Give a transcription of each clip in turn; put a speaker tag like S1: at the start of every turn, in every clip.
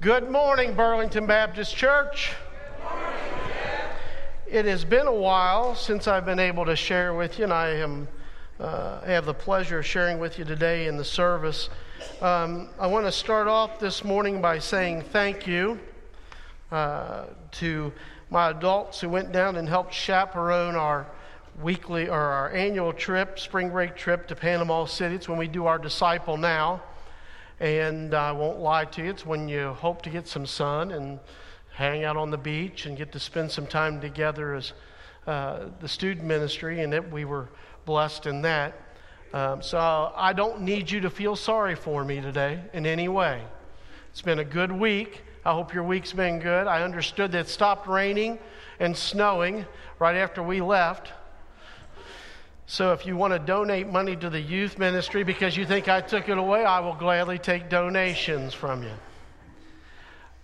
S1: Good morning, Burlington Baptist Church. It has been a while since I've been able to share with you, and I am uh, have the pleasure of sharing with you today in the service. Um, I want to start off this morning by saying thank you uh, to my adults who went down and helped chaperone our weekly or our annual trip, spring break trip to Panama City. It's when we do our disciple now. And I won't lie to you, it's when you hope to get some sun and hang out on the beach and get to spend some time together as uh, the student ministry, and it, we were blessed in that. Um, so I don't need you to feel sorry for me today in any way. It's been a good week. I hope your week's been good. I understood that it stopped raining and snowing right after we left. So if you want to donate money to the youth ministry because you think I took it away, I will gladly take donations from you.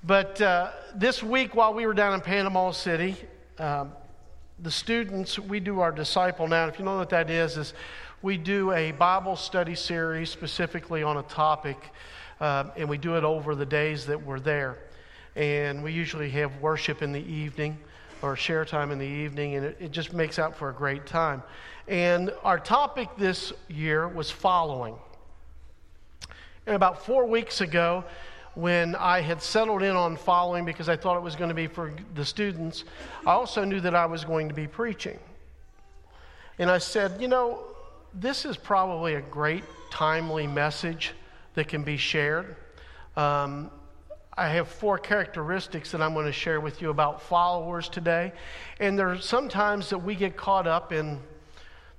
S1: But uh, this week, while we were down in Panama City, um, the students, we do our disciple now. If you know what that is, is we do a Bible study series specifically on a topic, uh, and we do it over the days that we're there. And we usually have worship in the evening or share time in the evening, and it, it just makes out for a great time. And our topic this year was following. And about four weeks ago, when I had settled in on following because I thought it was going to be for the students, I also knew that I was going to be preaching. And I said, you know, this is probably a great, timely message that can be shared. Um, I have four characteristics that I'm going to share with you about followers today. And there are sometimes that we get caught up in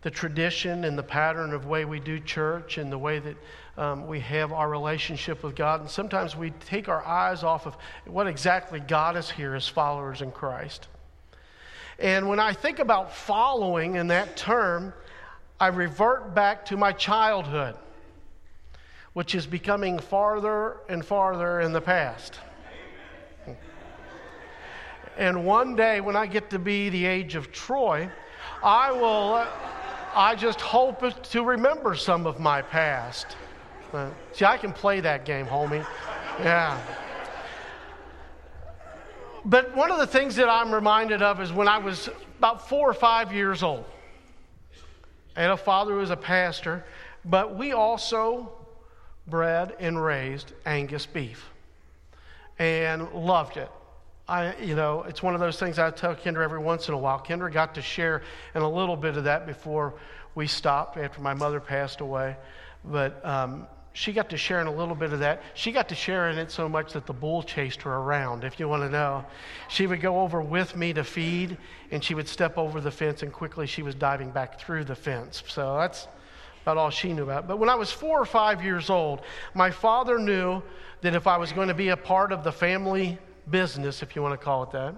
S1: the tradition and the pattern of way we do church and the way that um, we have our relationship with God. And sometimes we take our eyes off of what exactly God us here as followers in Christ. And when I think about following in that term, I revert back to my childhood, which is becoming farther and farther in the past. And one day, when I get to be the age of Troy, I will. Uh, I just hope to remember some of my past. See, I can play that game, homie. Yeah. But one of the things that I'm reminded of is when I was about four or five years old. and a father was a pastor, but we also bred and raised Angus beef and loved it. I, you know, it's one of those things I tell Kendra every once in a while. Kendra got to share in a little bit of that before we stopped after my mother passed away. But um, she got to share in a little bit of that. She got to share in it so much that the bull chased her around, if you want to know. She would go over with me to feed, and she would step over the fence, and quickly she was diving back through the fence. So that's about all she knew about. But when I was four or five years old, my father knew that if I was going to be a part of the family business, if you want to call it that,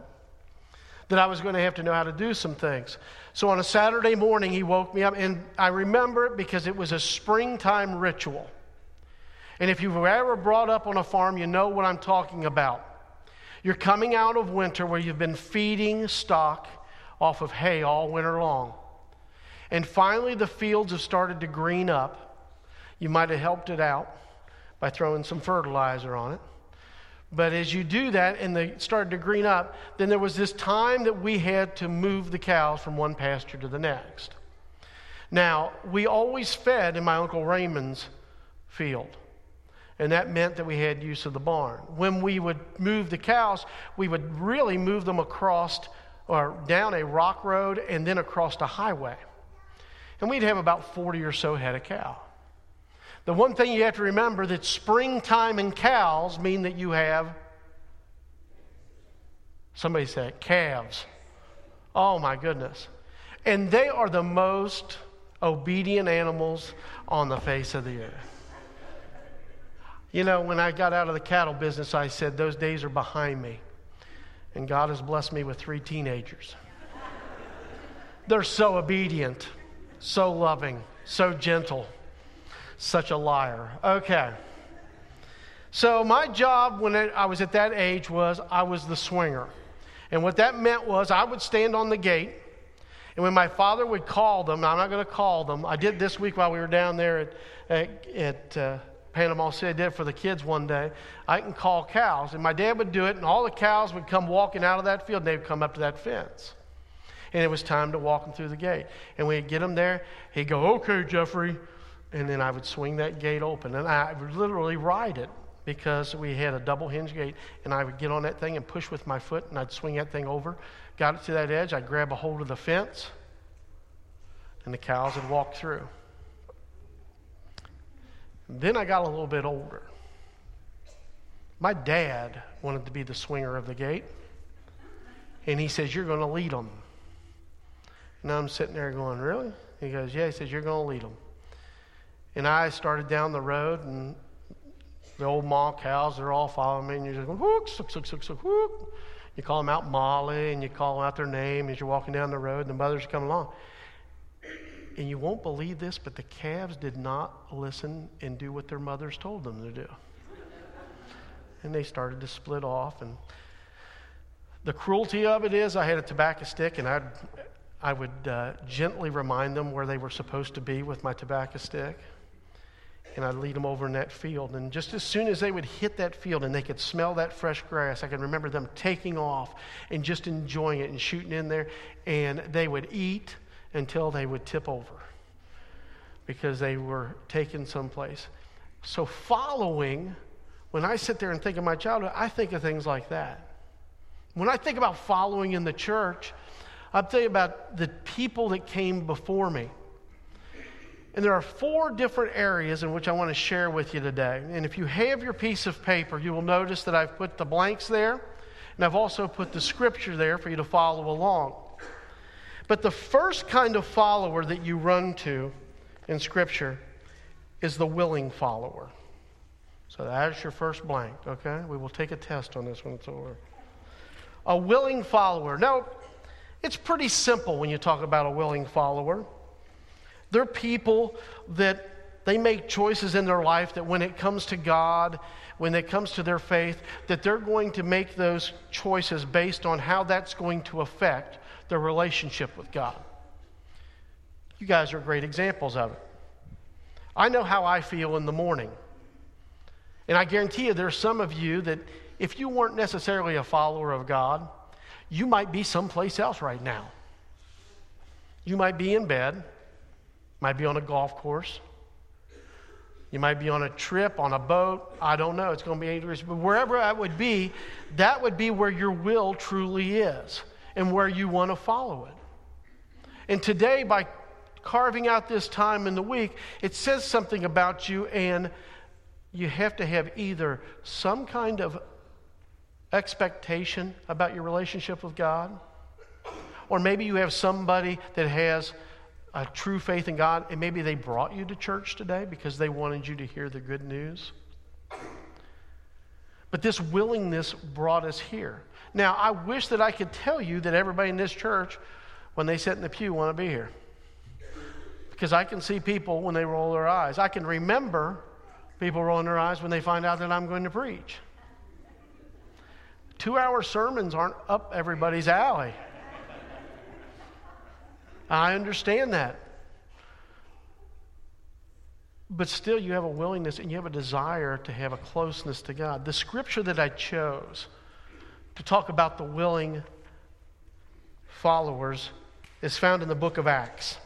S1: that I was going to have to know how to do some things. So on a Saturday morning, he woke me up, and I remember it because it was a springtime ritual. And if you've ever brought up on a farm, you know what I'm talking about. You're coming out of winter where you've been feeding stock off of hay all winter long. And finally, the fields have started to green up. You might have helped it out by throwing some fertilizer on it. But as you do that and they started to green up, then there was this time that we had to move the cows from one pasture to the next. Now, we always fed in my Uncle Raymond's field, and that meant that we had use of the barn. When we would move the cows, we would really move them across or down a rock road and then across a highway. And we'd have about 40 or so head of cow. The one thing you have to remember that springtime and cows mean that you have somebody said calves. Oh my goodness. And they are the most obedient animals on the face of the earth. You know, when I got out of the cattle business, I said, Those days are behind me. And God has blessed me with three teenagers. They're so obedient, so loving, so gentle such a liar. Okay. So, my job when I was at that age was I was the swinger. And what that meant was I would stand on the gate, and when my father would call them, I'm not going to call them, I did this week while we were down there at, at, at uh, Panama City. I did it for the kids one day. I can call cows, and my dad would do it, and all the cows would come walking out of that field, and they'd come up to that fence. And it was time to walk them through the gate. And we'd get them there. He'd go, Okay, Jeffrey. And then I would swing that gate open, and I would literally ride it because we had a double hinge gate. And I would get on that thing and push with my foot, and I'd swing that thing over. Got it to that edge, I'd grab a hold of the fence, and the cows would walk through. Then I got a little bit older. My dad wanted to be the swinger of the gate. And he says, You're going to lead them. And I'm sitting there going, Really? He goes, Yeah. He says, You're going to lead them. And I started down the road, and the old mall cows, they're all following me, and you're just going, whook, sook, sook, sook, sook, whook. You call them out Molly, and you call out their name as you're walking down the road, and the mothers come along. And you won't believe this, but the calves did not listen and do what their mothers told them to do. And they started to split off. And the cruelty of it is, I had a tobacco stick, and I'd, I would uh, gently remind them where they were supposed to be with my tobacco stick. And I'd lead them over in that field. And just as soon as they would hit that field and they could smell that fresh grass, I can remember them taking off and just enjoying it and shooting in there. And they would eat until they would tip over because they were taken someplace. So, following, when I sit there and think of my childhood, I think of things like that. When I think about following in the church, I'm thinking about the people that came before me. And there are four different areas in which I want to share with you today. And if you have your piece of paper, you will notice that I've put the blanks there, and I've also put the scripture there for you to follow along. But the first kind of follower that you run to in Scripture is the willing follower. So that's your first blank, okay? We will take a test on this when it's over. A willing follower. Now, it's pretty simple when you talk about a willing follower. They're people that they make choices in their life that when it comes to God, when it comes to their faith, that they're going to make those choices based on how that's going to affect their relationship with God. You guys are great examples of it. I know how I feel in the morning. And I guarantee you, there's some of you that if you weren't necessarily a follower of God, you might be someplace else right now. You might be in bed, might be on a golf course, you might be on a trip, on a boat. I don't know. It's going to be dangerous. But wherever that would be, that would be where your will truly is and where you want to follow it. And today, by carving out this time in the week, it says something about you, and you have to have either some kind of expectation about your relationship with God, or maybe you have somebody that has a true faith in God, and maybe they brought you to church today because they wanted you to hear the good news. But this willingness brought us here. Now, I wish that I could tell you that everybody in this church, when they sit in the pew, want to be here. Because I can see people when they roll their eyes. I can remember people rolling their eyes when they find out that I'm going to preach. Two hour sermons aren't up everybody's alley. I understand that. But still, you have a willingness and you have a desire to have a closeness to God. The scripture that I chose to talk about the willing followers is found in the book of Acts.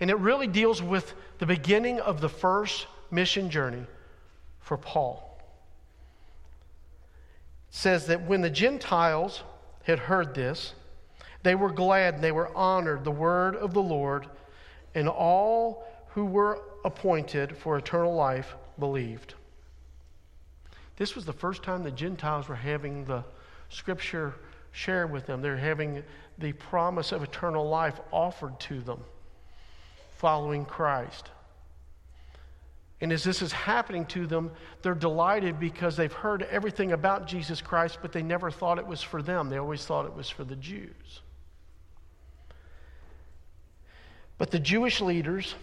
S1: And it really deals with the beginning of the first mission journey for Paul. It says that when the Gentiles had heard this, they were glad and they were honored the word of the Lord, and all who were appointed for eternal life believed. This was the first time the Gentiles were having the scripture shared with them. They're having the promise of eternal life offered to them following Christ. And as this is happening to them, they're delighted because they've heard everything about Jesus Christ, but they never thought it was for them. They always thought it was for the Jews. But the Jewish leaders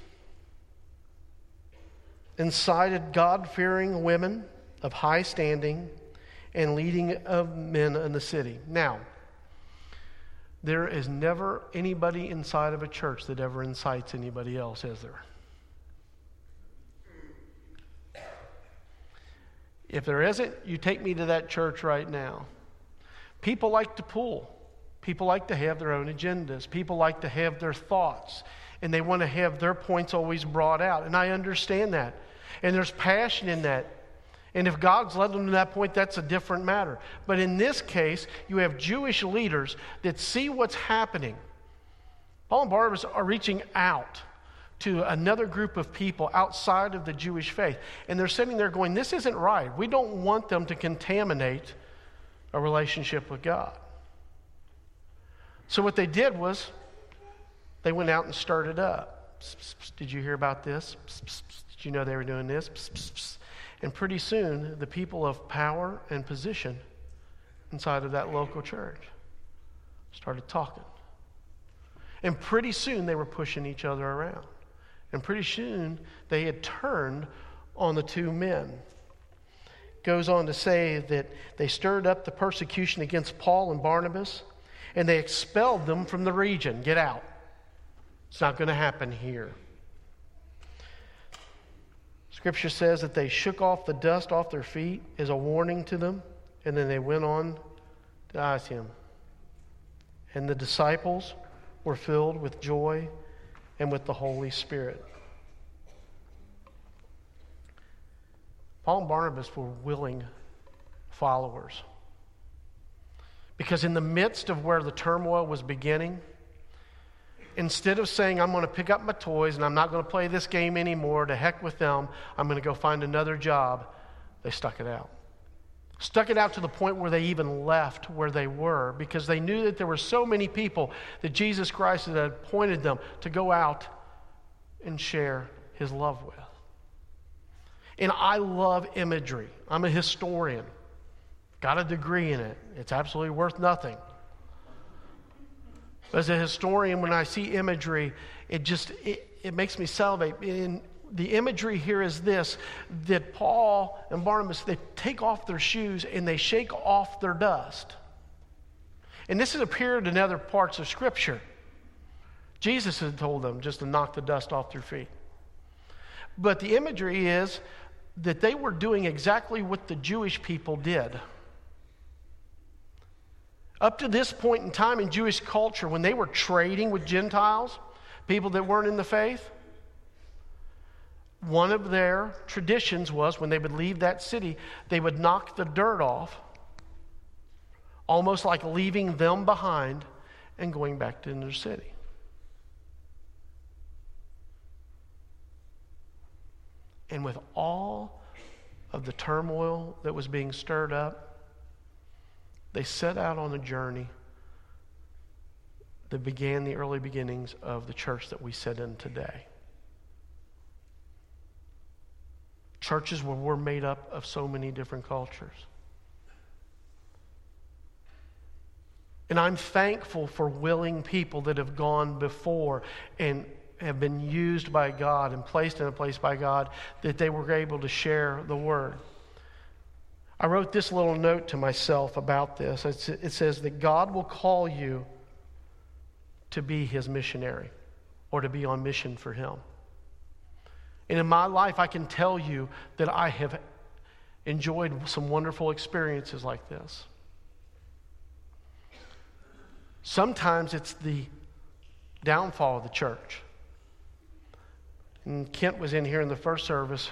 S1: incited God fearing women of high standing and leading of men in the city. Now, there is never anybody inside of a church that ever incites anybody else, is there? If there isn't, you take me to that church right now. People like to pull. People like to have their own agendas. People like to have their thoughts. And they want to have their points always brought out. And I understand that. And there's passion in that. And if God's led them to that point, that's a different matter. But in this case, you have Jewish leaders that see what's happening. Paul and Barnabas are reaching out to another group of people outside of the Jewish faith. And they're sitting there going, This isn't right. We don't want them to contaminate a relationship with God. So what they did was they went out and stirred it up. Did you hear about this? Did you know they were doing this? And pretty soon, the people of power and position inside of that local church started talking. And pretty soon, they were pushing each other around. And pretty soon, they had turned on the two men. Goes on to say that they stirred up the persecution against Paul and Barnabas, and they expelled them from the region. Get out. It's not going to happen here. Scripture says that they shook off the dust off their feet as a warning to them, and then they went on to ask him. And the disciples were filled with joy and with the Holy Spirit. Paul and Barnabas were willing followers. Because in the midst of where the turmoil was beginning, instead of saying, I'm going to pick up my toys and I'm not going to play this game anymore, to heck with them, I'm going to go find another job, they stuck it out. Stuck it out to the point where they even left where they were because they knew that there were so many people that Jesus Christ had appointed them to go out and share his love with. And I love imagery. I'm a historian, got a degree in it. It's absolutely worth nothing. As a historian, when I see imagery, it just it, it makes me salivate. In, the imagery here is this that Paul and Barnabas they take off their shoes and they shake off their dust. And this has appeared in other parts of Scripture. Jesus had told them just to knock the dust off their feet. But the imagery is that they were doing exactly what the Jewish people did. Up to this point in time in Jewish culture, when they were trading with Gentiles, people that weren't in the faith, one of their traditions was when they would leave that city, they would knock the dirt off, almost like leaving them behind and going back to their city. And with all of the turmoil that was being stirred up, they set out on a journey that began the early beginnings of the church that we sit in today. Churches where we're made up of so many different cultures. And I'm thankful for willing people that have gone before and have been used by God and placed in a place by God that they were able to share the word. I wrote this little note to myself about this. it says that God will call you to be his missionary or to be on mission for him. And in my life, I can tell you that I have enjoyed some wonderful experiences like this. Sometimes it's the downfall of the church. And Kent was in here in the first service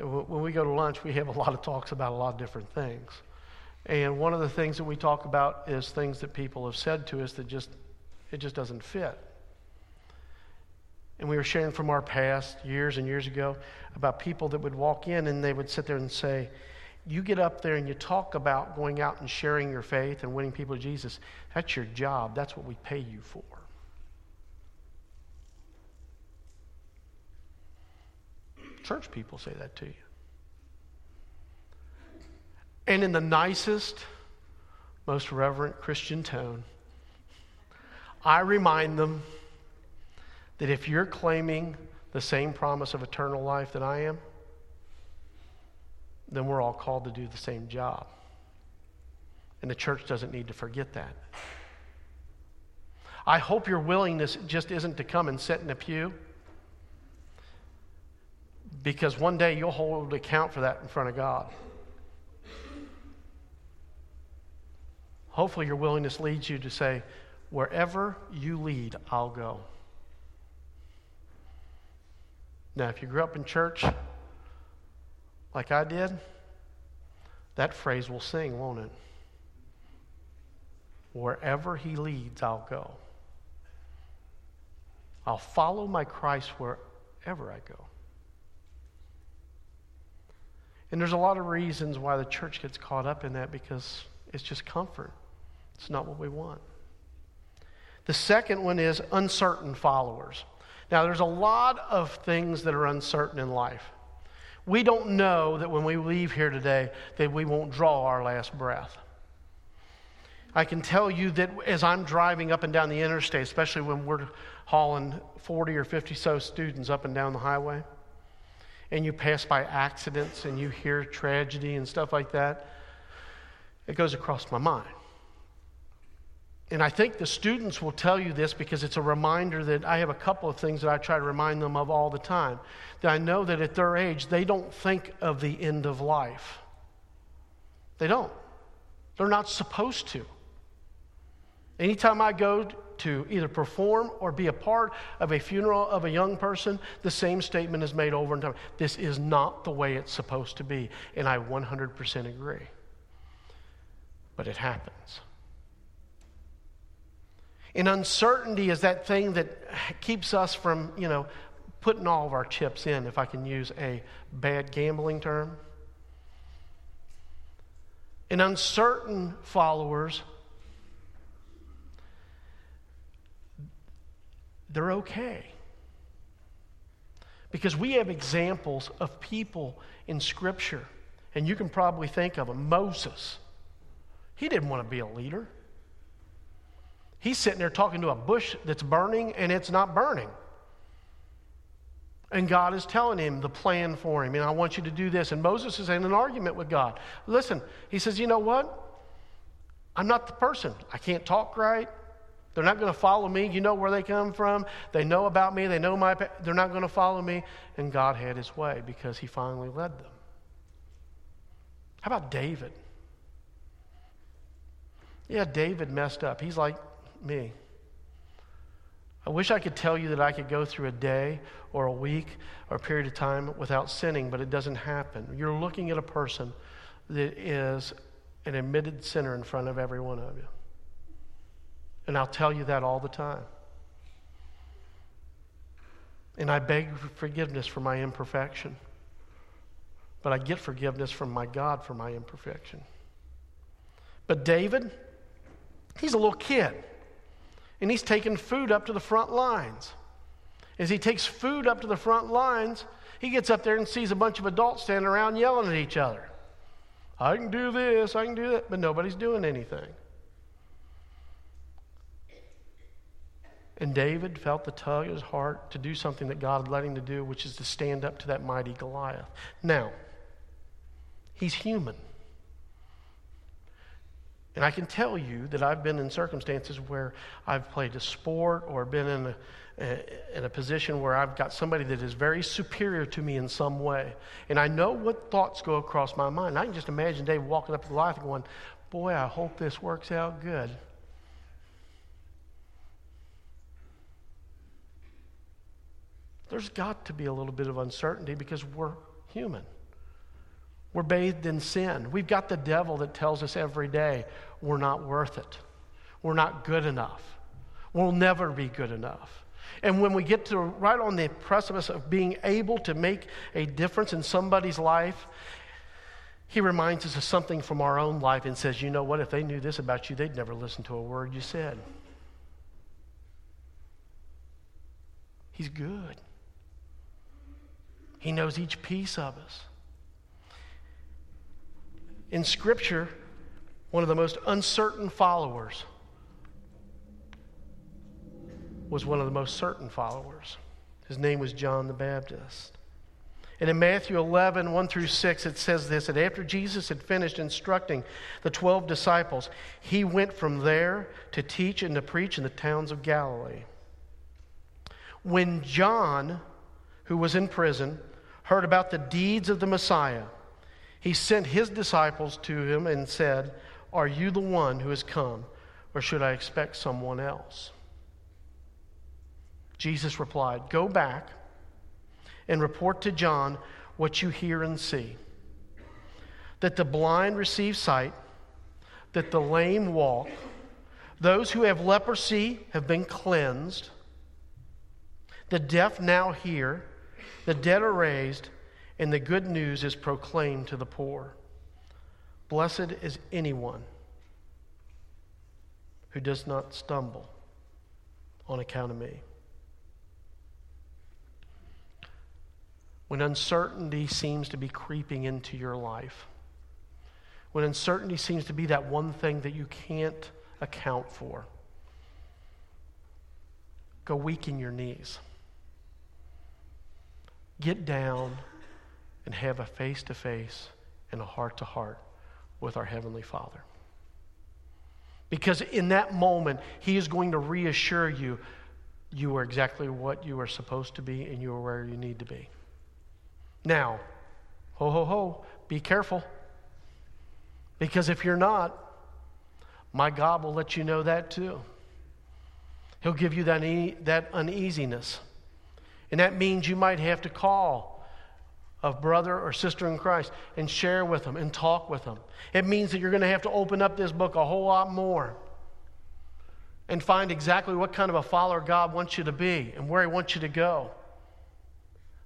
S1: when we go to lunch, we have a lot of talks about a lot of different things. And one of the things that we talk about is things that people have said to us that just, it just doesn't fit. And we were sharing from our past, years and years ago, about people that would walk in and they would sit there and say, You get up there and you talk about going out and sharing your faith and winning people to Jesus. That's your job. That's what we pay you for. Church people say that to you. And in the nicest, most reverent Christian tone, I remind them that if you're claiming the same promise of eternal life that I am, then we're all called to do the same job. And the church doesn't need to forget that. I hope your willingness just isn't to come and sit in a pew because one day you'll hold account for that in front of God. Hopefully, your willingness leads you to say, Wherever you lead, I'll go. Now, if you grew up in church like I did, that phrase will sing, won't it? Wherever he leads, I'll go. I'll follow my Christ wherever I go. And there's a lot of reasons why the church gets caught up in that because it's just comfort. It's not what we want. The second one is uncertain followers. Now, there's a lot of things that are uncertain in life. We don't know that when we leave here today that we won't draw our last breath. I can tell you that as I'm driving up and down the interstate, especially when we're hauling 40 or 50 so students up and down the highway, and you pass by accidents and you hear tragedy and stuff like that, it goes across my mind. And I think the students will tell you this because it's a reminder that I have a couple of things that I try to remind them of all the time. That I know that at their age, they don't think of the end of life. They don't. They're not supposed to. Anytime I go to either perform or be a part of a funeral of a young person, the same statement is made over and over. This is not the way it's supposed to be. And I 100% agree. But it happens. And uncertainty is that thing that keeps us from, you know, putting all of our chips in, if I can use a bad gambling term. And uncertain followers they're okay. Because we have examples of people in Scripture, and you can probably think of them. Moses, he didn't want to be a leader. He's sitting there talking to a bush that's burning, and it's not burning. And God is telling him the plan for him, and I want you to do this. And Moses is in an argument with God. Listen, he says, You know what? I'm not the person. I can't talk right. They're not going to follow me. You know where they come from. They know about me. They know my. They're not going to follow me. And God had his way because he finally led them. How about David? Yeah, David messed up. He's like me. I wish I could tell you that I could go through a day or a week or a period of time without sinning, but it doesn't happen. You're looking at a person that is an admitted sinner in front of every one of you. And I'll tell you that all the time. And I beg forgiveness for my imperfection. But I get forgiveness from my God for my imperfection. But David, he's a little kid. And he's taking food up to the front lines. As he takes food up to the front lines, he gets up there and sees a bunch of adults standing around yelling at each other. I can do this, I can do that, but nobody's doing anything. And David felt the tug in his heart to do something that God had led him to do, which is to stand up to that mighty Goliath. Now, he's human. And I can tell you that I've been in circumstances where I've played a sport or been in a, a, in a position where I've got somebody that is very superior to me in some way. And I know what thoughts go across my mind. I can just imagine Dave walking up to Goliath and going, Boy, I hope this works out good. There's got to be a little bit of uncertainty because we're human. We're bathed in sin. We've got the devil that tells us every day we're not worth it. We're not good enough. We'll never be good enough. And when we get to right on the precipice of being able to make a difference in somebody's life, he reminds us of something from our own life and says, You know what? If they knew this about you, they'd never listen to a word you said. He's good. He knows each piece of us. In Scripture, one of the most uncertain followers was one of the most certain followers. His name was John the Baptist. And in Matthew 11, 1 through 6, it says this that after Jesus had finished instructing the 12 disciples, he went from there to teach and to preach in the towns of Galilee. When John, who was in prison, heard about the deeds of the Messiah, he sent his disciples to him and said, Are you the one who has come, or should I expect someone else? Jesus replied, Go back and report to John what you hear and see that the blind receive sight, that the lame walk, those who have leprosy have been cleansed, the deaf now hear, the dead are raised, and the good news is proclaimed to the poor. Blessed is anyone who does not stumble on account of me. When uncertainty seems to be creeping into your life, when uncertainty seems to be that one thing that you can't account for, go weaken your knees. Get down and have a face to face and a heart to heart with our Heavenly Father. Because in that moment, He is going to reassure you you are exactly what you are supposed to be and you are where you need to be. Now, ho, ho, ho, be careful. Because if you're not, my God will let you know that too. He'll give you that, e- that uneasiness. And that means you might have to call a brother or sister in Christ and share with them and talk with them. It means that you're going to have to open up this book a whole lot more and find exactly what kind of a follower God wants you to be and where He wants you to go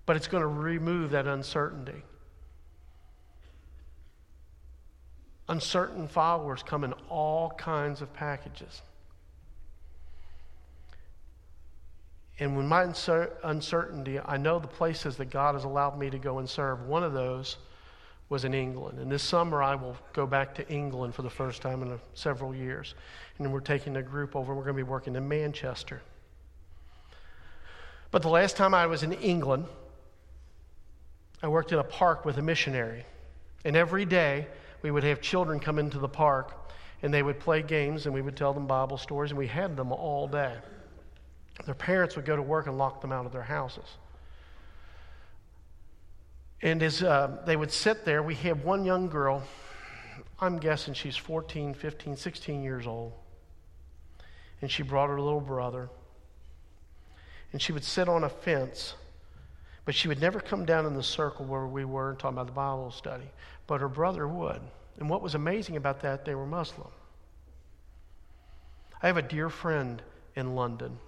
S1: but it's going to remove that uncertainty. Uncertain followers come in all kinds of packages. And when my uncertainty, I know the places that God has allowed me to go and serve. One of those was in England. And this summer, I will go back to England for the first time in a, several years. And we're taking a group over, and we're going to be working in Manchester. But the last time I was in England, I worked in a park with a missionary. And every day we would have children come into the park and they would play games and we would tell them Bible stories and we had them all day. Their parents would go to work and lock them out of their houses. And as uh, they would sit there, we had one young girl, I'm guessing she's 14, 15, 16 years old. And she brought her little brother. And she would sit on a fence but she would never come down in the circle where we were and talking about the Bible study. But her brother would. And what was amazing about that, they were Muslim. I have a dear friend in London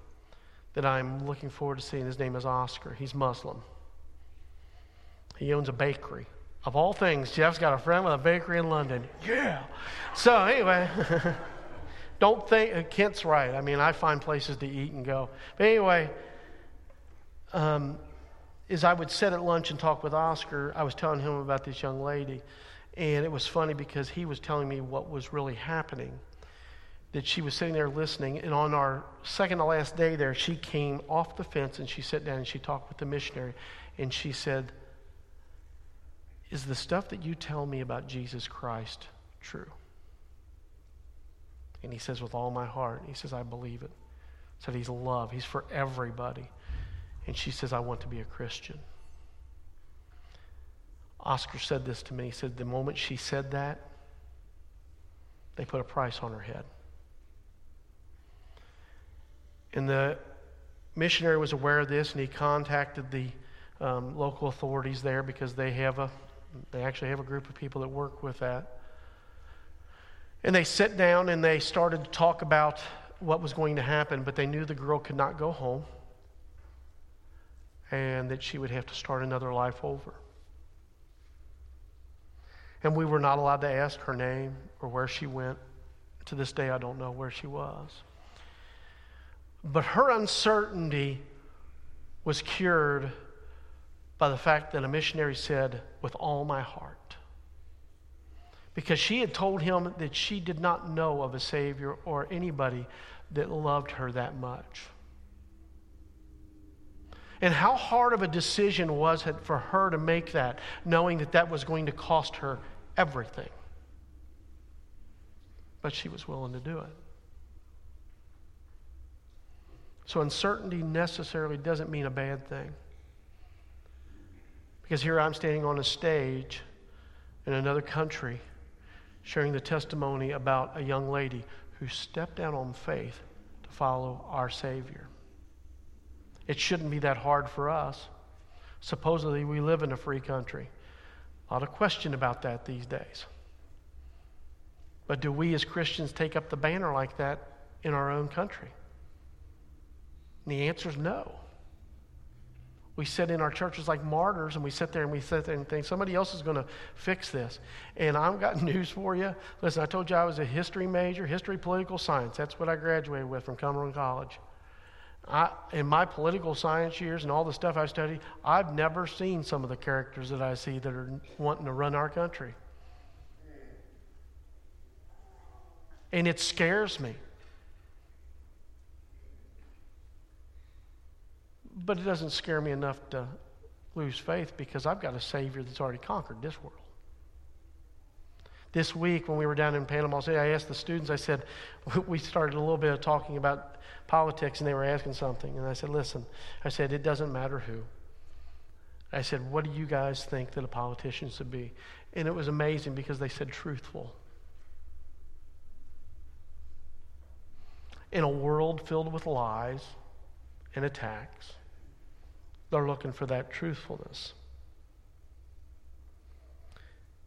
S1: that I'm looking forward to seeing. His name is Oscar. He's Muslim. He owns a bakery. Of all things, Jeff's got a friend with a bakery in London. Yeah. So, anyway, don't think, uh, Kent's right. I mean, I find places to eat and go. But anyway, um, as I would sit at lunch and talk with Oscar, I was telling him about this young lady. And it was funny because he was telling me what was really happening. That she was sitting there listening, and on our second to last day there, she came off the fence and she sat down and she talked with the missionary. And she said, Is the stuff that you tell me about Jesus Christ true? And he says, With all my heart. He says, I believe it. Said, He's love, He's for everybody. And she says, I want to be a Christian. Oscar said this to me. He said, The moment she said that, they put a price on her head. And the missionary was aware of this, and he contacted the um, local authorities there because they have a, they actually have a group of people that work with that. And they sat down and they started to talk about what was going to happen, but they knew the girl could not go home and that she would have to start another life over. And we were not allowed to ask her name or where she went. To this day, I don't know where she was. But her uncertainty was cured by the fact that a missionary said, With all my heart. Because she had told him that she did not know of a Savior or anybody that loved her that much. And how hard of a decision was it for her to make that, knowing that that was going to cost her everything? But she was willing to do it. So, uncertainty necessarily doesn't mean a bad thing. Because here I'm standing on a stage in another country sharing the testimony about a young lady who stepped out on faith to follow our Savior. It shouldn't be that hard for us. Supposedly, we live in a free country. A lot of question about that these days. But do we as Christians take up the banner like that in our own country? And the answer is no. We sit in our churches like martyrs and we sit there and we sit there and think somebody else is going to fix this. And I've got news for you. Listen, I told you I was a history major, history, political science. That's what I graduated with from Cumberland College. I, in my political science years and all the stuff I studied, I've never seen some of the characters that I see that are wanting to run our country. And it scares me. But it doesn't scare me enough to lose faith because I've got a Savior that's already conquered this world. This week, when we were down in Panama City, I asked the students, I said, we started a little bit of talking about politics, and they were asking something. And I said, listen, I said, it doesn't matter who. I said, what do you guys think that a politician should be? And it was amazing because they said truthful. In a world filled with lies and attacks, they're looking for that truthfulness.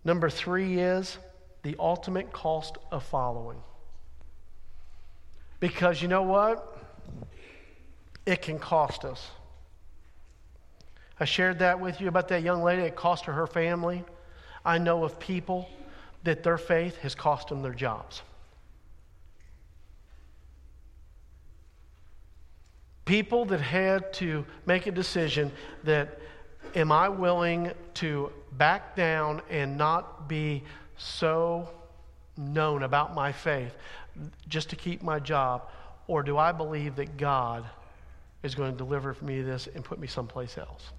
S1: Number three is the ultimate cost of following. Because you know what? It can cost us. I shared that with you about that young lady. It cost her her family. I know of people that their faith has cost them their jobs. People that had to make a decision that am I willing to back down and not be so known about my faith just to keep my job? Or do I believe that God is going to deliver for me this and put me someplace else?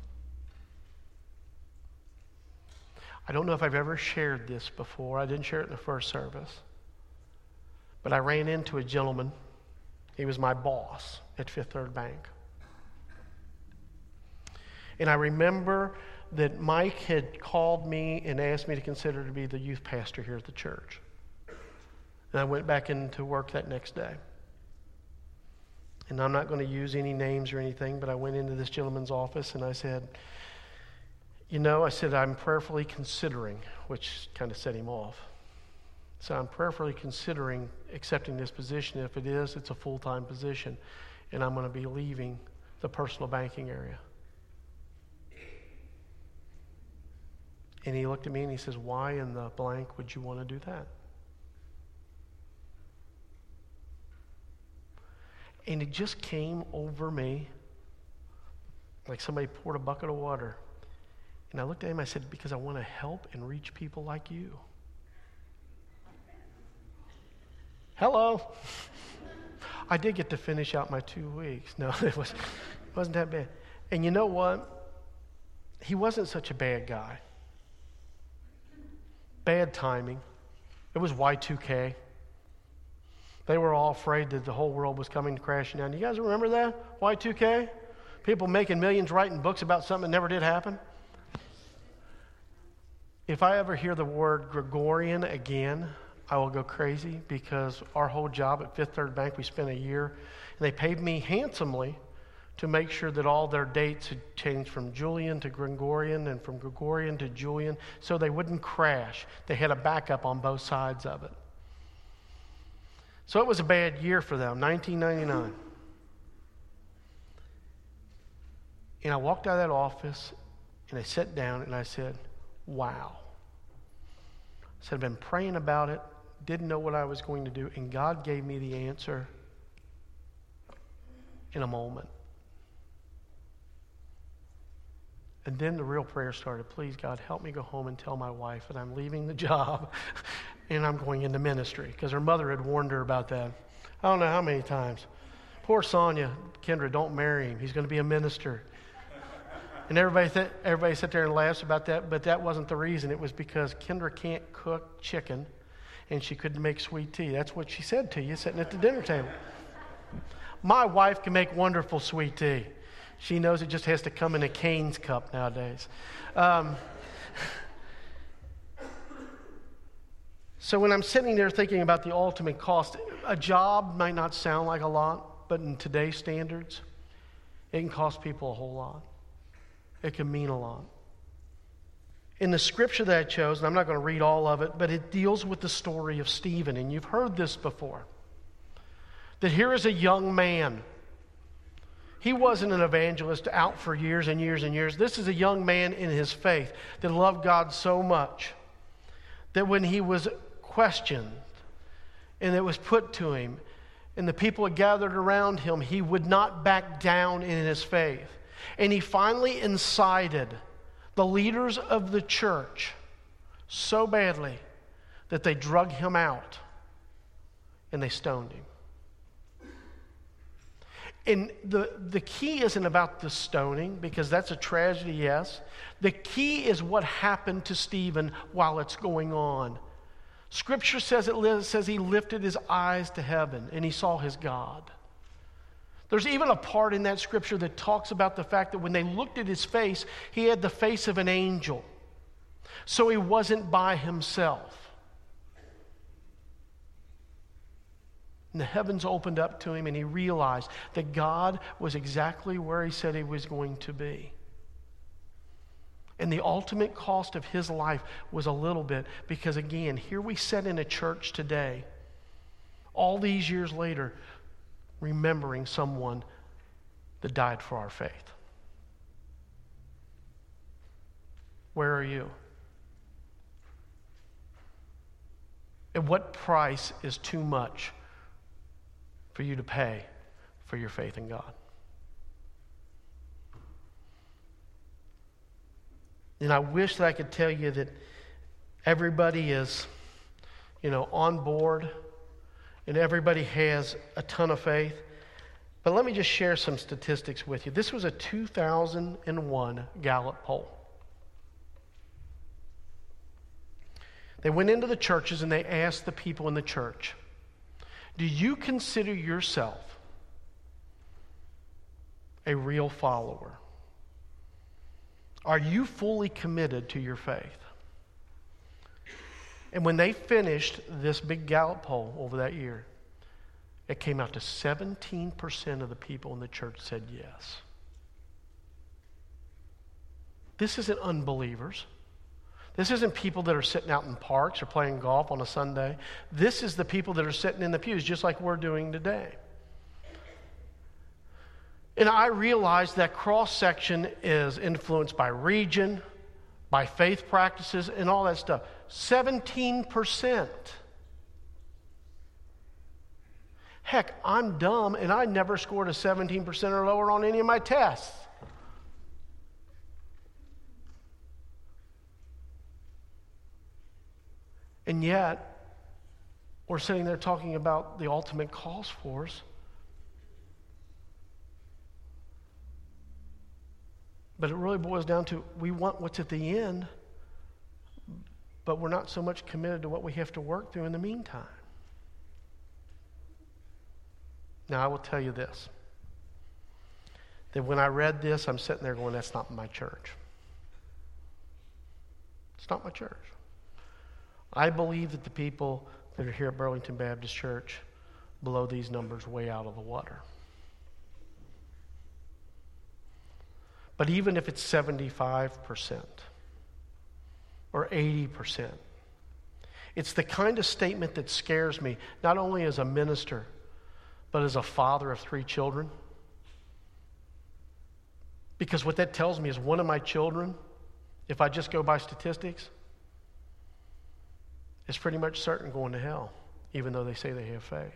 S1: I don't know if I've ever shared this before. I didn't share it in the first service. But I ran into a gentleman. He was my boss at Fifth Third Bank. And I remember that Mike had called me and asked me to consider to be the youth pastor here at the church. And I went back into work that next day. And I'm not going to use any names or anything, but I went into this gentleman's office and I said, You know, I said, I'm prayerfully considering, which kind of set him off. So I'm prayerfully considering accepting this position. If it is, it's a full time position. And I'm going to be leaving the personal banking area. And he looked at me and he says, Why in the blank would you want to do that? And it just came over me like somebody poured a bucket of water. And I looked at him, I said, Because I want to help and reach people like you. Hello. I did get to finish out my two weeks. No, it, was, it wasn't that bad. And you know what? He wasn't such a bad guy bad timing. It was Y2K. They were all afraid that the whole world was coming crashing down. You guys remember that? Y2K? People making millions writing books about something that never did happen. If I ever hear the word Gregorian again, I will go crazy because our whole job at Fifth Third Bank, we spent a year, and they paid me handsomely to make sure that all their dates had changed from Julian to Gregorian and from Gregorian to Julian so they wouldn't crash. They had a backup on both sides of it. So it was a bad year for them, 1999. And I walked out of that office and I sat down and I said, Wow. I said, I've been praying about it, didn't know what I was going to do, and God gave me the answer in a moment. And then the real prayer started. Please, God, help me go home and tell my wife that I'm leaving the job and I'm going into ministry. Because her mother had warned her about that. I don't know how many times. Poor Sonia, Kendra, don't marry him. He's going to be a minister. And everybody, th- everybody sat there and laughed about that, but that wasn't the reason. It was because Kendra can't cook chicken and she couldn't make sweet tea. That's what she said to you sitting at the dinner table. My wife can make wonderful sweet tea. She knows it just has to come in a Cane's cup nowadays. Um, So when I'm sitting there thinking about the ultimate cost, a job might not sound like a lot, but in today's standards, it can cost people a whole lot. It can mean a lot. In the scripture that I chose, and I'm not going to read all of it, but it deals with the story of Stephen, and you've heard this before. That here is a young man. He wasn't an evangelist out for years and years and years. This is a young man in his faith that loved God so much that when he was questioned and it was put to him, and the people gathered around him, he would not back down in his faith. And he finally incited the leaders of the church so badly that they drug him out and they stoned him. And the, the key isn't about the stoning, because that's a tragedy, yes. The key is what happened to Stephen while it's going on. Scripture says it says he lifted his eyes to heaven and he saw his God. There's even a part in that scripture that talks about the fact that when they looked at his face, he had the face of an angel. So he wasn't by himself. And the heavens opened up to him, and he realized that God was exactly where he said he was going to be. And the ultimate cost of his life was a little bit because, again, here we sit in a church today, all these years later, remembering someone that died for our faith. Where are you? At what price is too much for you to pay for your faith in God? And I wish that I could tell you that everybody is, you know, on board and everybody has a ton of faith. But let me just share some statistics with you. This was a 2001 Gallup poll. They went into the churches and they asked the people in the church, Do you consider yourself a real follower? Are you fully committed to your faith? And when they finished this big Gallup poll over that year, it came out to 17% of the people in the church said yes. This isn't unbelievers. This isn't people that are sitting out in parks or playing golf on a Sunday. This is the people that are sitting in the pews, just like we're doing today. And I realize that cross section is influenced by region, by faith practices, and all that stuff. 17%. Heck, I'm dumb and I never scored a 17% or lower on any of my tests. And yet, we're sitting there talking about the ultimate cause for us. But it really boils down to we want what's at the end, but we're not so much committed to what we have to work through in the meantime. Now, I will tell you this that when I read this, I'm sitting there going, that's not my church. It's not my church. I believe that the people that are here at Burlington Baptist Church blow these numbers way out of the water. But even if it's 75% or 80%, it's the kind of statement that scares me, not only as a minister, but as a father of three children. Because what that tells me is one of my children, if I just go by statistics, is pretty much certain going to hell, even though they say they have faith.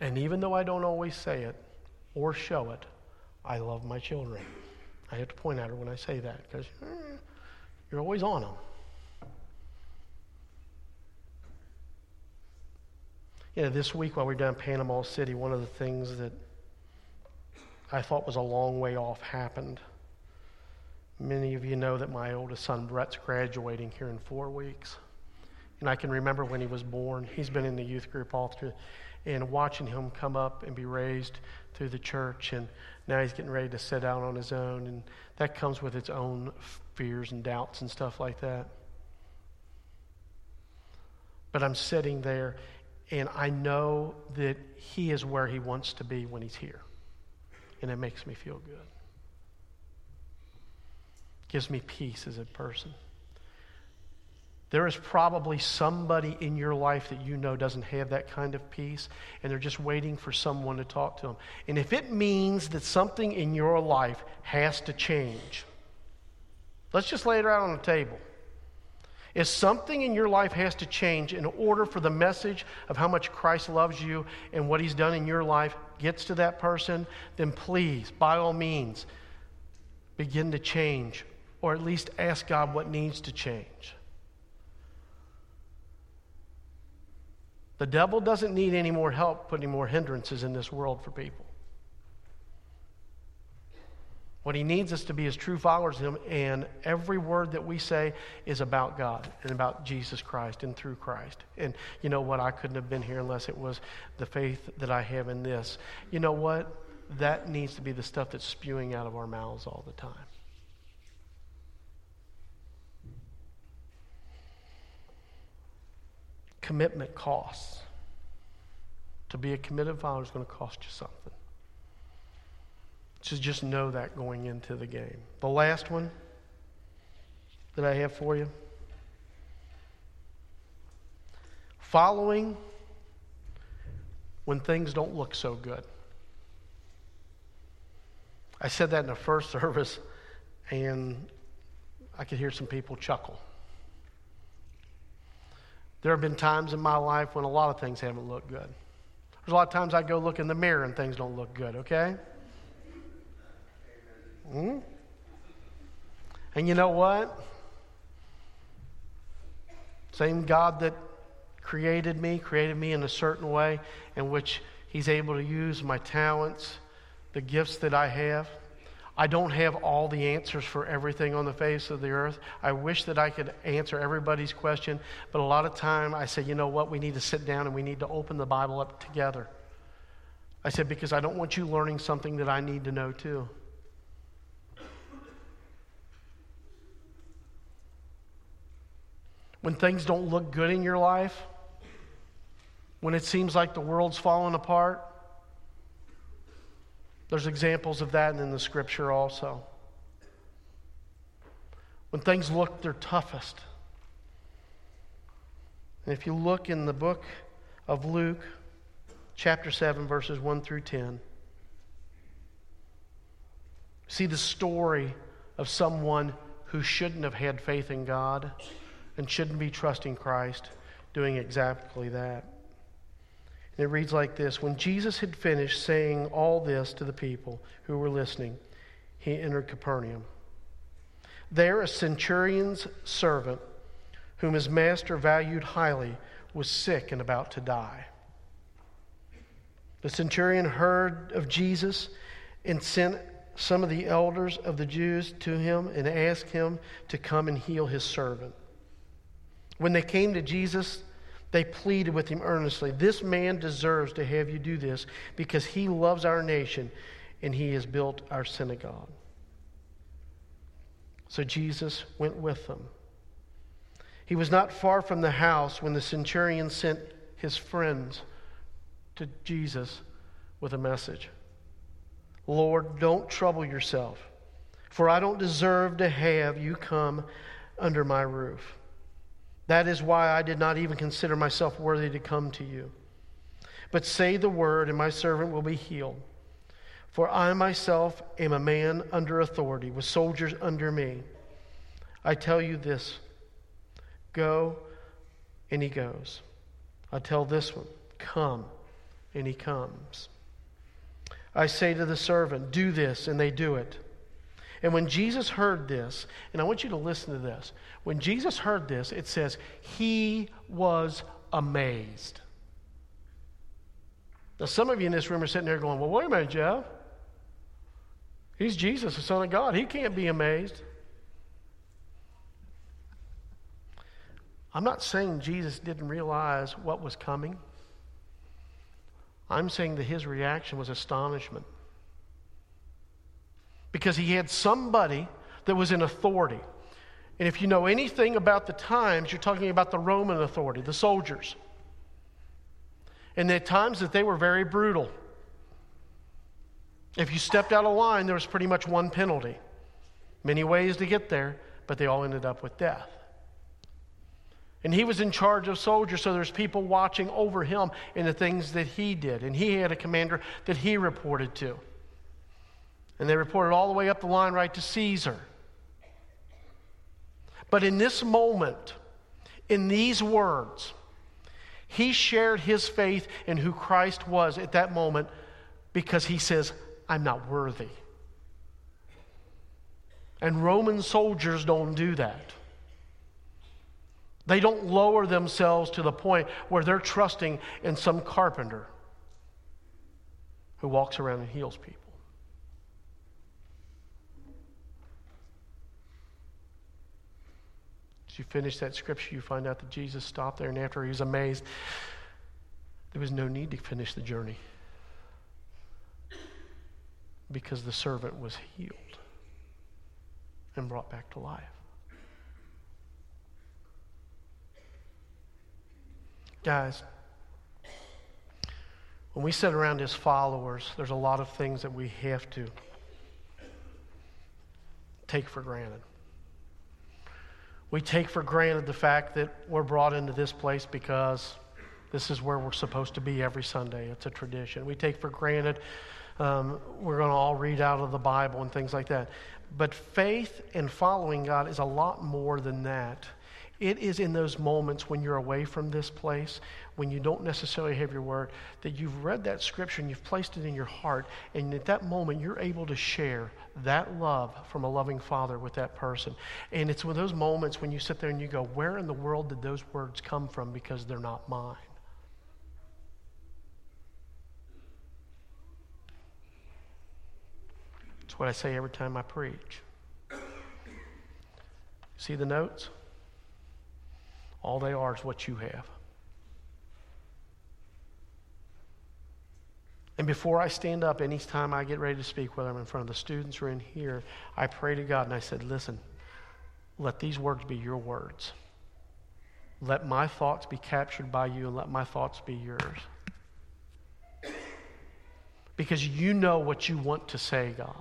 S1: And even though I don't always say it or show it, I love my children. I have to point at her when I say that because eh, you're always on them. You know, this week while we were down in Panama City, one of the things that I thought was a long way off happened. Many of you know that my oldest son, Brett's graduating here in four weeks. And I can remember when he was born. He's been in the youth group all through and watching him come up and be raised through the church, and now he's getting ready to set out on his own, and that comes with its own fears and doubts and stuff like that. But I'm sitting there, and I know that he is where he wants to be when he's here, and it makes me feel good. Gives me peace as a person. There is probably somebody in your life that you know doesn't have that kind of peace, and they're just waiting for someone to talk to them. And if it means that something in your life has to change, let's just lay it out on the table. If something in your life has to change in order for the message of how much Christ loves you and what he's done in your life gets to that person, then please, by all means, begin to change, or at least ask God what needs to change. The devil doesn't need any more help putting more hindrances in this world for people. What he needs us to be is true followers of him, and every word that we say is about God and about Jesus Christ and through Christ. And you know what? I couldn't have been here unless it was the faith that I have in this. You know what? That needs to be the stuff that's spewing out of our mouths all the time. Commitment costs. To be a committed follower is going to cost you something. So just know that going into the game. The last one that I have for you following when things don't look so good. I said that in the first service, and I could hear some people chuckle. There have been times in my life when a lot of things haven't looked good. There's a lot of times I go look in the mirror and things don't look good, okay? Mm-hmm. And you know what? Same God that created me, created me in a certain way in which He's able to use my talents, the gifts that I have. I don't have all the answers for everything on the face of the earth. I wish that I could answer everybody's question, but a lot of time I say, you know what, we need to sit down and we need to open the Bible up together. I said, because I don't want you learning something that I need to know too. When things don't look good in your life, when it seems like the world's falling apart, there's examples of that in the scripture also. When things look their toughest. And if you look in the book of Luke, chapter 7, verses 1 through 10, see the story of someone who shouldn't have had faith in God and shouldn't be trusting Christ doing exactly that. And it reads like this When Jesus had finished saying all this to the people who were listening, he entered Capernaum. There, a centurion's servant, whom his master valued highly, was sick and about to die. The centurion heard of Jesus and sent some of the elders of the Jews to him and asked him to come and heal his servant. When they came to Jesus, they pleaded with him earnestly This man deserves to have you do this because he loves our nation and he has built our synagogue. So Jesus went with them. He was not far from the house when the centurion sent his friends to Jesus with a message Lord, don't trouble yourself, for I don't deserve to have you come under my roof. That is why I did not even consider myself worthy to come to you. But say the word, and my servant will be healed. For I myself am a man under authority, with soldiers under me. I tell you this go, and he goes. I tell this one, come, and he comes. I say to the servant, do this, and they do it. And when Jesus heard this, and I want you to listen to this. When Jesus heard this, it says, he was amazed. Now, some of you in this room are sitting there going, Well, wait a minute, Jeff. He's Jesus, the Son of God. He can't be amazed. I'm not saying Jesus didn't realize what was coming. I'm saying that his reaction was astonishment. Because he had somebody that was in authority. And if you know anything about the times, you're talking about the Roman authority, the soldiers. And at times that they were very brutal. If you stepped out of line, there was pretty much one penalty. Many ways to get there, but they all ended up with death. And he was in charge of soldiers, so there's people watching over him in the things that he did. And he had a commander that he reported to. And they reported all the way up the line right to Caesar. But in this moment, in these words, he shared his faith in who Christ was at that moment because he says, I'm not worthy. And Roman soldiers don't do that. They don't lower themselves to the point where they're trusting in some carpenter who walks around and heals people. As you finish that scripture, you find out that Jesus stopped there, and after he was amazed, there was no need to finish the journey because the servant was healed and brought back to life. Guys, when we sit around as followers, there's a lot of things that we have to take for granted. We take for granted the fact that we're brought into this place because this is where we're supposed to be every Sunday. It's a tradition. We take for granted um, we're going to all read out of the Bible and things like that. But faith and following God is a lot more than that. It is in those moments when you're away from this place, when you don't necessarily have your word, that you've read that scripture and you've placed it in your heart. And at that moment, you're able to share that love from a loving father with that person. And it's with those moments when you sit there and you go, Where in the world did those words come from? Because they're not mine. It's what I say every time I preach. See the notes? All they are is what you have. And before I stand up, anytime I get ready to speak, whether I'm in front of the students or in here, I pray to God and I said, Listen, let these words be your words. Let my thoughts be captured by you and let my thoughts be yours. Because you know what you want to say, God.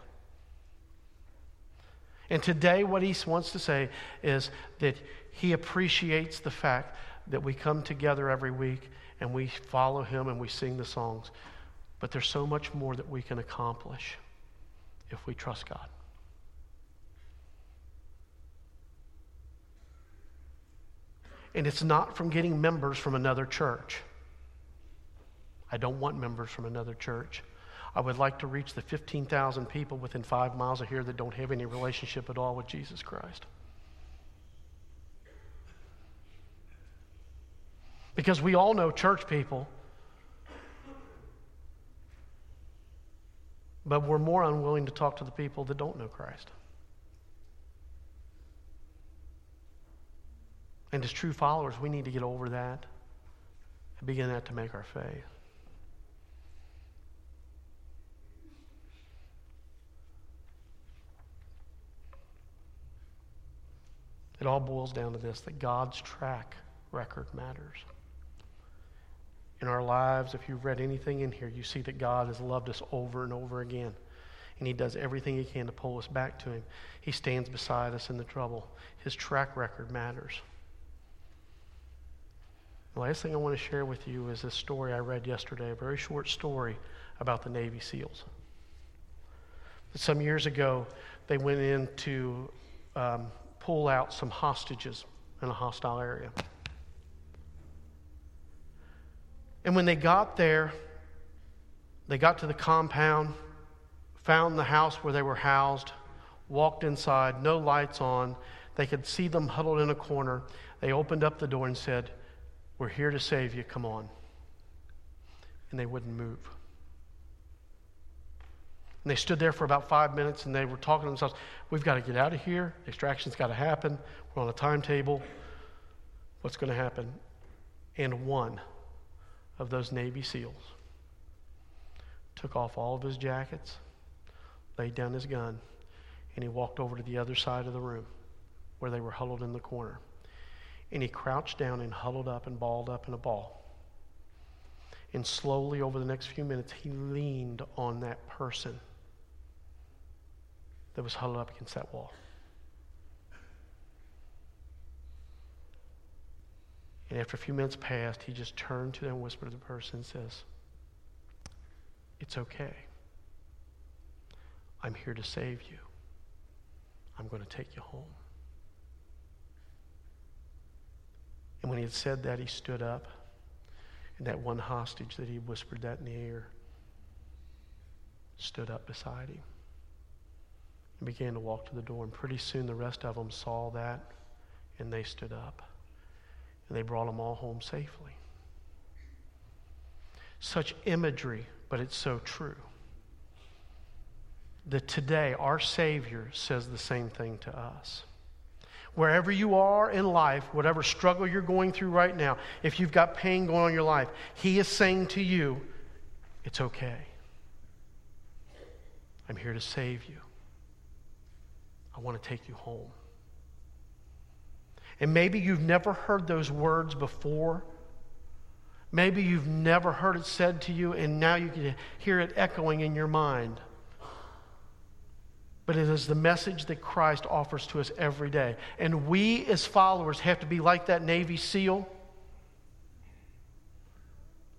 S1: And today, what he wants to say is that he appreciates the fact that we come together every week and we follow him and we sing the songs. But there's so much more that we can accomplish if we trust God. And it's not from getting members from another church. I don't want members from another church. I would like to reach the 15,000 people within five miles of here that don't have any relationship at all with Jesus Christ. Because we all know church people, but we're more unwilling to talk to the people that don't know Christ. And as true followers, we need to get over that and begin that to make our faith. It all boils down to this that God's track record matters. In our lives, if you've read anything in here, you see that God has loved us over and over again. And He does everything He can to pull us back to Him. He stands beside us in the trouble. His track record matters. The last thing I want to share with you is this story I read yesterday, a very short story about the Navy SEALs. Some years ago, they went into um, pull out some hostages in a hostile area. And when they got there, they got to the compound, found the house where they were housed, walked inside, no lights on. They could see them huddled in a corner. They opened up the door and said, We're here to save you, come on. And they wouldn't move. And they stood there for about five minutes and they were talking to themselves, We've got to get out of here. Extraction's got to happen. We're on a timetable. What's going to happen? And one of those Navy SEALs took off all of his jackets, laid down his gun, and he walked over to the other side of the room where they were huddled in the corner. And he crouched down and huddled up and balled up in a ball. And slowly, over the next few minutes, he leaned on that person that was huddled up against that wall. And after a few minutes passed, he just turned to them and whispered to the person and says, It's okay. I'm here to save you. I'm going to take you home. And when he had said that, he stood up. And that one hostage that he whispered that in the ear stood up beside him and began to walk to the door. And pretty soon the rest of them saw that and they stood up. And they brought them all home safely. Such imagery, but it's so true. That today our Savior says the same thing to us. Wherever you are in life, whatever struggle you're going through right now, if you've got pain going on in your life, He is saying to you, It's okay. I'm here to save you. I want to take you home. And maybe you've never heard those words before. Maybe you've never heard it said to you, and now you can hear it echoing in your mind. But it is the message that Christ offers to us every day. And we, as followers, have to be like that Navy SEAL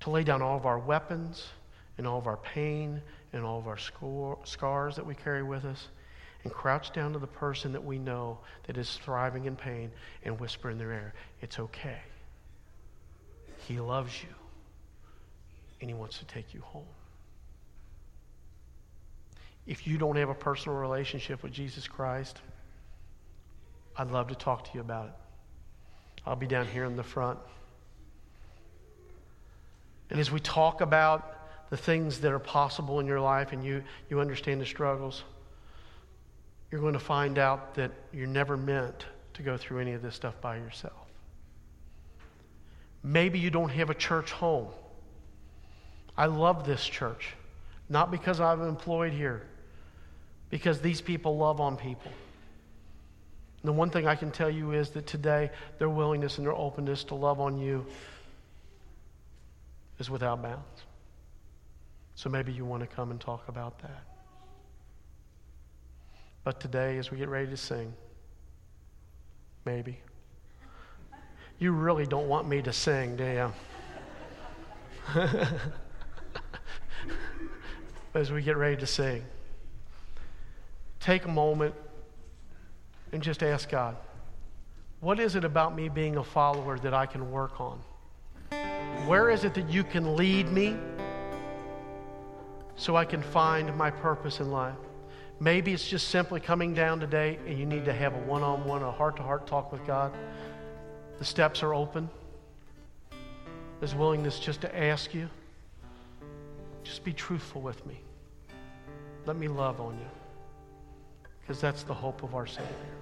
S1: to lay down all of our weapons and all of our pain and all of our scars that we carry with us and crouch down to the person that we know that is thriving in pain and whisper in their ear, It's okay. He loves you and He wants to take you home. If you don't have a personal relationship with Jesus Christ, I'd love to talk to you about it. I'll be down here in the front. And as we talk about the things that are possible in your life and you, you understand the struggles, you're going to find out that you're never meant to go through any of this stuff by yourself. Maybe you don't have a church home. I love this church, not because I'm employed here, because these people love on people. The one thing I can tell you is that today their willingness and their openness to love on you is without bounds. So maybe you want to come and talk about that. But today, as we get ready to sing, maybe. You really don't want me to sing, do you? as we get ready to sing, take a moment and just ask God, what is it about me being a follower that I can work on? Where is it that you can lead me so I can find my purpose in life? Maybe it's just simply coming down today and you need to have a one on one, a heart to heart talk with God. The steps are open. There's willingness just to ask you. Just be truthful with me. Let me love on you. Because that's the hope of our Savior.